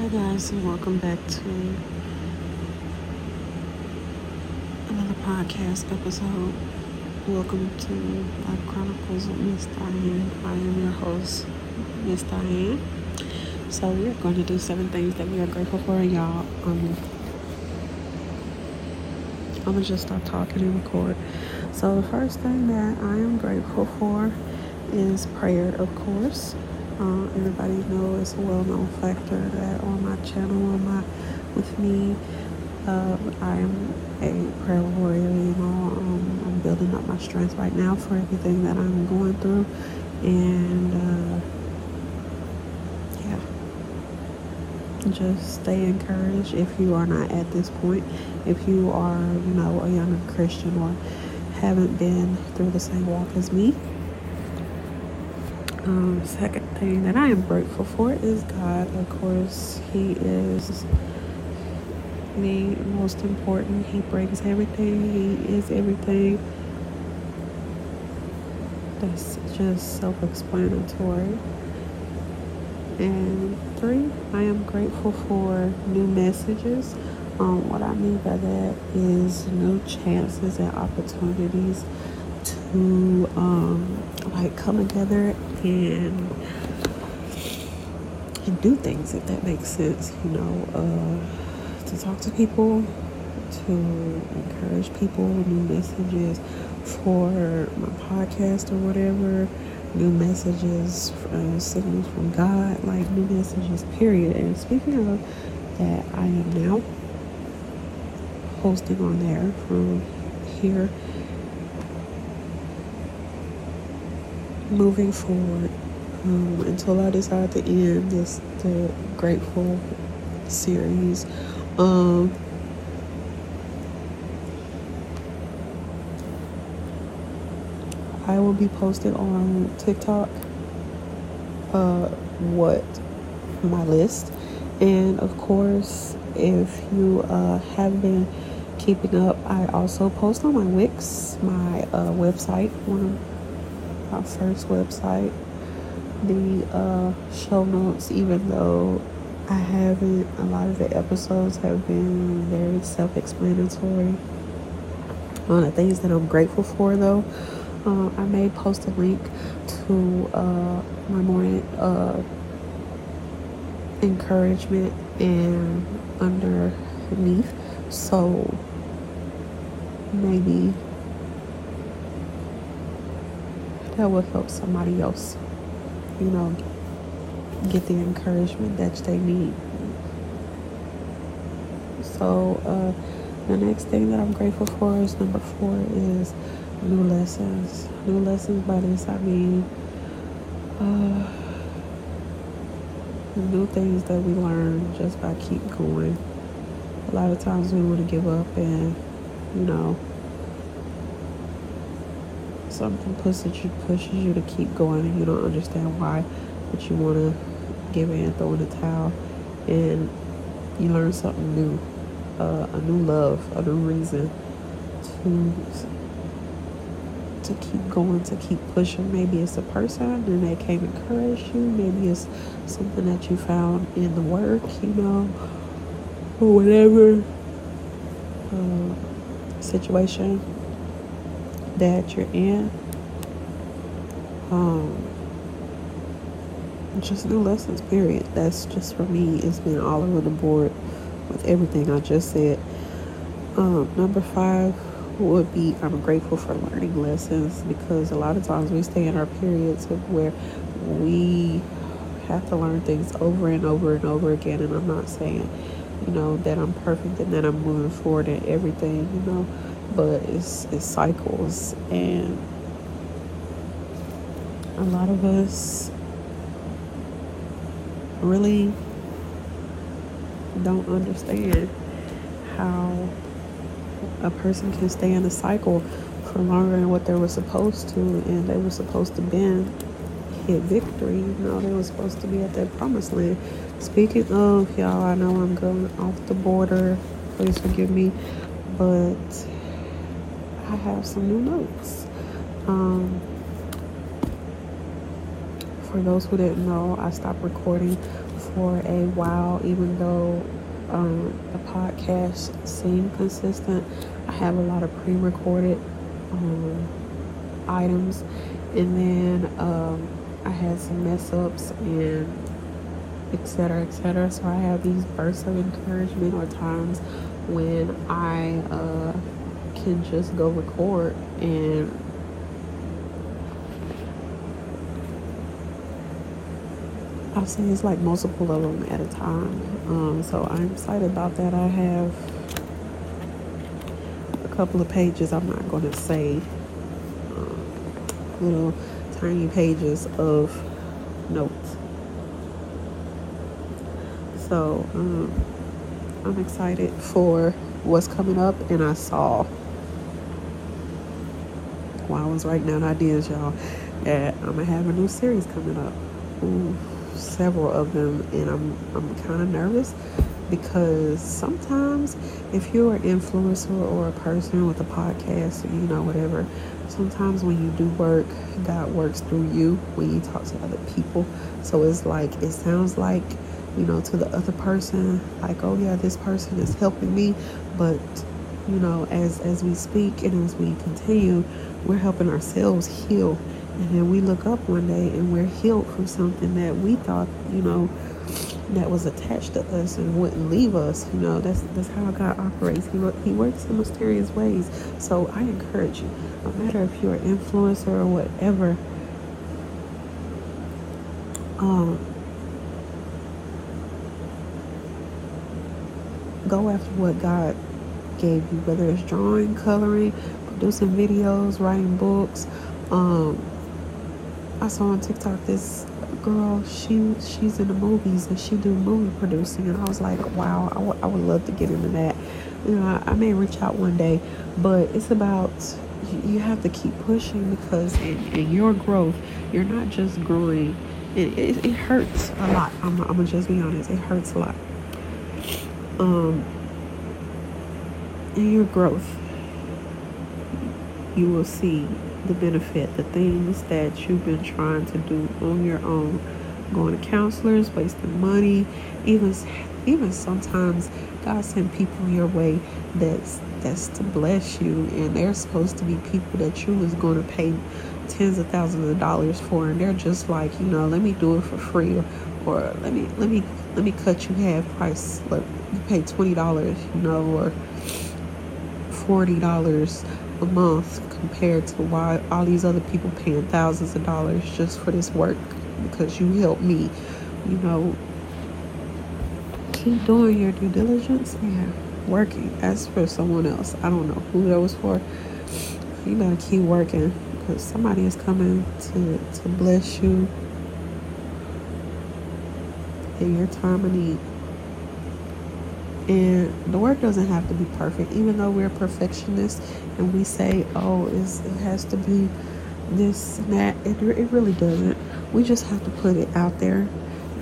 Hi guys, and welcome back to another podcast episode. Welcome to Life Chronicles with Miss Dianne. I am your host, Miss Dianne. So we're going to do seven things that we are grateful for, y'all. Um, I'm gonna just start talking and record. So the first thing that I am grateful for is prayer, of course. Uh, everybody knows it's a well-known factor that on my channel, on my with me, uh, I am a prayer warrior. You know, um, I'm building up my strength right now for everything that I'm going through, and uh, yeah, just stay encouraged. If you are not at this point, if you are, you know, a younger Christian or haven't been through the same walk as me um, second thing that I am grateful for is God. Of course, He is the most important. He brings everything, He is everything. That's just self explanatory. And three, I am grateful for new messages. Um, what I mean by that is new chances and opportunities to um, like come together and and do things if that makes sense you know uh, to talk to people to encourage people new messages for my podcast or whatever new messages uh, signals from god like new messages period. And speaking of that i am now hosting on there from here moving forward um, until I decide to end this the grateful series. Um, I will be posted on TikTok uh, what my list, and of course, if you uh, have been keeping up, I also post on my Wix, my uh, website, one of my first website, the uh, show notes, even though I haven't, a lot of the episodes have been very self explanatory. One of the things that I'm grateful for, though, uh, I may post a link to uh, my morning uh, encouragement and underneath. So maybe that will help somebody else, you know, get the encouragement that they need. So, uh, the next thing that I'm grateful for is number four is new lessons. New lessons by this I mean uh, new things that we learn just by keep going. A lot of times we want to give up and, you know, something pushes you pushes you to keep going and you don't understand why, but you want to give in, throw in the towel, and you learn something new, uh, a new love, a new reason to to keep going, to keep pushing. Maybe it's a person and they came encourage you. Maybe it's something that you found in the work, you know, or whatever uh, situation that you're in. Um, just new lessons, period. That's just for me. It's been all over the board with everything I just said. Um, number five would be I'm grateful for learning lessons because a lot of times we stay in our periods of where we have to learn things over and over and over again. And I'm not saying, you know, that I'm perfect and that I'm moving forward in everything, you know but it's, it's cycles. And a lot of us really don't understand how a person can stay in a cycle for longer than what they were supposed to and they were supposed to been hit victory. You know they were supposed to be at that promised land. Speaking of y'all i know i'm going off the border. Please forgive me. But I have some new notes. Um, for those who didn't know, I stopped recording for a while, even though um, the podcast seemed consistent. I have a lot of pre recorded um, items, and then um, I had some mess ups and etc. etc. So I have these bursts of encouragement or times when I uh, can just go record and I've seen it's like multiple of them at a time. Um, so I'm excited about that. I have a couple of pages. I'm not going to say um, little tiny pages of notes. So um, I'm excited for what's coming up, and I saw while I was writing down ideas, y'all, that I'm gonna have a new series coming up. Ooh, several of them, and I'm I'm kind of nervous because sometimes if you're an influencer or a person with a podcast, you know, whatever, sometimes when you do work, God works through you when you talk to other people. So it's like it sounds like you know, to the other person, like, oh yeah, this person is helping me, but you know, as as we speak and as we continue, we're helping ourselves heal. And then we look up one day and we're healed from something that we thought, you know, that was attached to us and wouldn't leave us. You know, that's that's how God operates. He he works in mysterious ways. So I encourage you, no matter if you're an influencer or whatever, um, go after what God gave you, whether it's drawing, coloring, producing videos, writing books. Um, I saw on TikTok this girl, she she's in the movies and she do movie producing, and I was like, wow, I, w- I would love to get into that. You know, I, I may reach out one day, but it's about you have to keep pushing because in, in your growth, you're not just growing. It, it, it hurts a lot. I'm, I'm gonna just be honest. It hurts a lot um, in your growth, you will see the benefit, the things that you've been trying to do on your own, going to counselors, wasting money, even even sometimes God sent people your way that's that's to bless you, and they're supposed to be people that you was going to pay tens of thousands of dollars for, and they're just like, you know, let me do it for free, or, or let me let me let me cut you half price. Let you pay twenty dollars, you know, or forty dollars a month compared to why all these other people paying thousands of dollars just for this work because you helped me, you know. Keep doing your due diligence and working. As for someone else, I don't know who that was for. You gotta keep working because somebody is coming to to bless you in your time of need. And the work doesn't have to be perfect, even though we're perfectionists and we say, oh, it has to be this and that. It, it really doesn't. We just have to put it out there.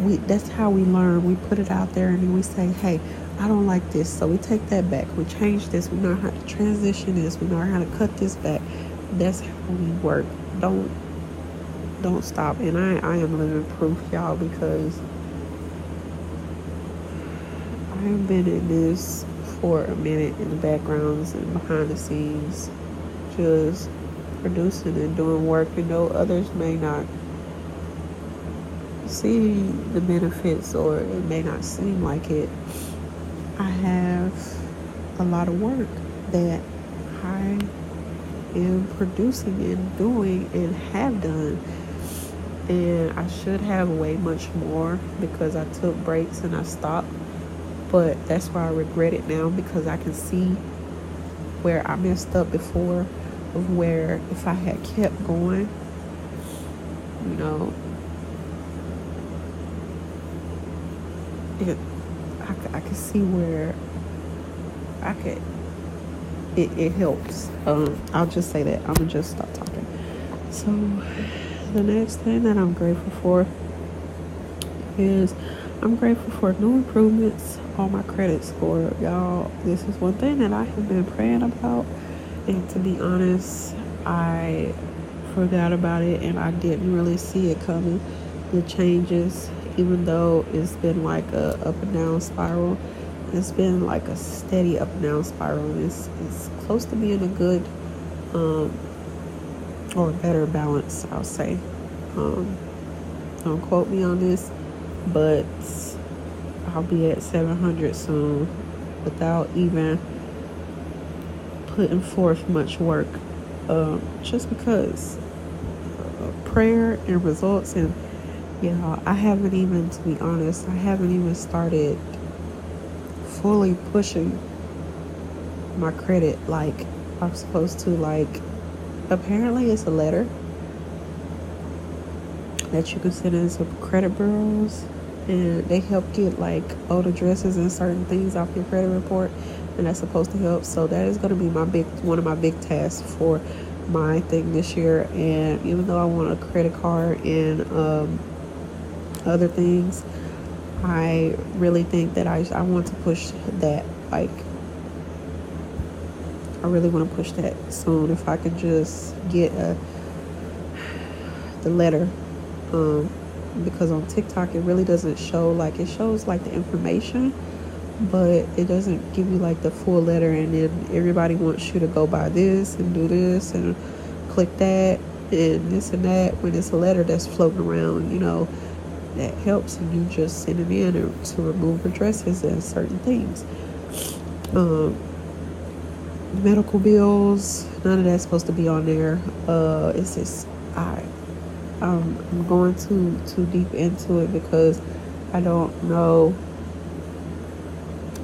We That's how we learn. We put it out there and then we say, hey, I don't like this. So we take that back. We change this. We know how to transition this. We know how to cut this back. That's how we work. Don't don't stop. And I, I am living proof, y'all, because I've been in this for a minute in the backgrounds and behind the scenes, just producing and doing work. You know, others may not see the benefits or it may not seem like it. I have a lot of work that I am producing and doing and have done. And I should have way much more because I took breaks and I stopped but that's why I regret it now because I can see where I messed up before of where if I had kept going, you know, it, I, I could see where I could, it, it helps. Um, I'll just say that. I'm going to just stop talking. So, the next thing that I'm grateful for is I'm grateful for new improvements on my credit score. Y'all, this is one thing that I have been praying about. And to be honest, I forgot about it and I didn't really see it coming the changes, even though it's been like a up and down spiral. It's been like a steady up and down spiral. It's it's close to being a good um, or better balance, I'll say. Um, don't quote me on this, but I'll be at 700 soon without even putting forth much work. Um, just because uh, prayer and results, and you know, I haven't even, to be honest, I haven't even started fully pushing my credit like I'm supposed to. Like, apparently, it's a letter that you can send into credit bureaus and they help get like old addresses and certain things off your credit report and that's supposed to help. So that is going to be my big one of my big tasks for my thing this year. And even though i want a credit card and um, other things i really think that I, I want to push that like i really want to push that soon if i could just get a the letter um, because on TikTok it really doesn't show like it shows like the information but it doesn't give you like the full letter and then everybody wants you to go buy this and do this and click that and this and that when it's a letter that's floating around you know that helps and you just send it in to remove addresses and certain things. Um, medical bills none of that's supposed to be on there. Uh, it's just i um, I'm going too too deep into it because I don't know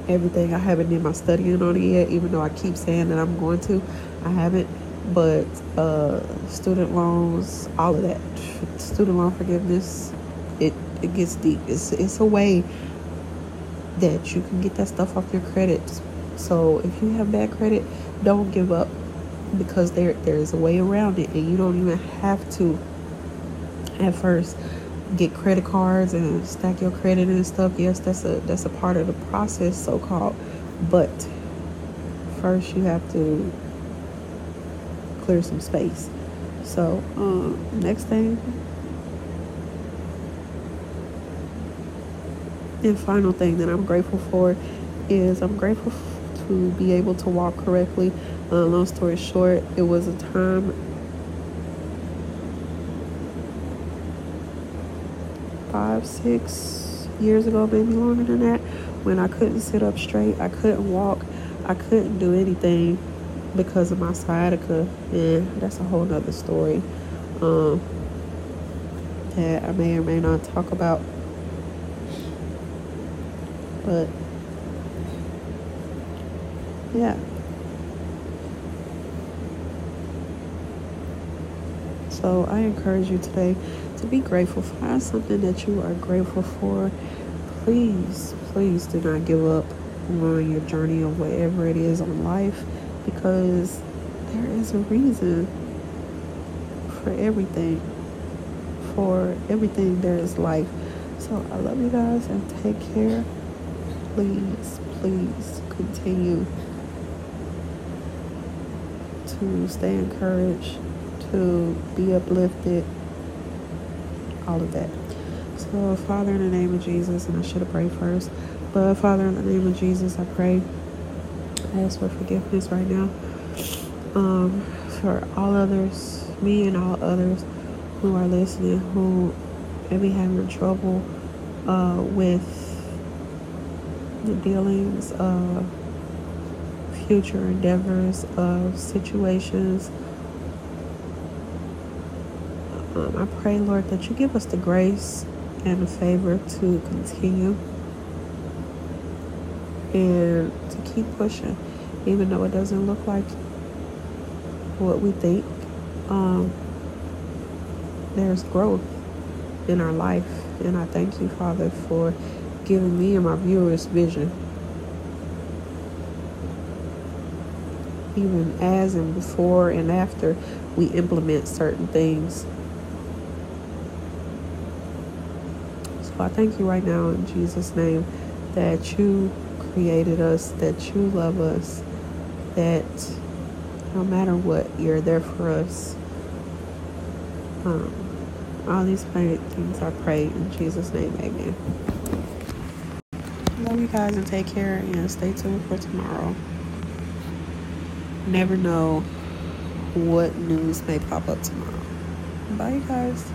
everything. I haven't did my studying on it yet, even though I keep saying that I'm going to. I haven't. But uh, student loans, all of that, student loan forgiveness, it it gets deep. It's it's a way that you can get that stuff off your credit. So if you have bad credit, don't give up because there there is a way around it, and you don't even have to at first get credit cards and stack your credit and stuff. Yes, that's a that's a part of the process, so called. But first, you have to clear some space. So, um, next thing, and final thing that I'm grateful for is I'm grateful to be able to walk correctly. Uh, long story short, it was a time five, six years ago, maybe longer than that, when I couldn't sit up straight, I couldn't walk, I couldn't do anything because of my sciatica, and that's a whole nother story um, that I may or may not talk about. But yeah. So I encourage you today to be grateful. Find something that you are grateful for. Please, please do not give up on your journey of whatever it is on life because there is a reason for everything. For everything, there is life. So I love you guys and take care. Please, please continue to stay encouraged, to be uplifted all of that. So, Father, in the name of Jesus, and I should have prayed first, but Father, in the name of Jesus, I pray. I ask for forgiveness right now um, for all others, me and all others who are listening, who may be having trouble uh, with the dealings of future endeavors of situations um, I pray, Lord, that you give us the grace and the favor to continue and to keep pushing, even though it doesn't look like what we think. Um, there's growth in our life, and I thank you, Father, for giving me and my viewers vision. Even as and before and after we implement certain things I thank you right now in Jesus' name that you created us, that you love us, that no matter what, you're there for us. Um, All these things I pray in Jesus' name. Amen. Love you guys and take care and stay tuned for tomorrow. Never know what news may pop up tomorrow. Bye, you guys.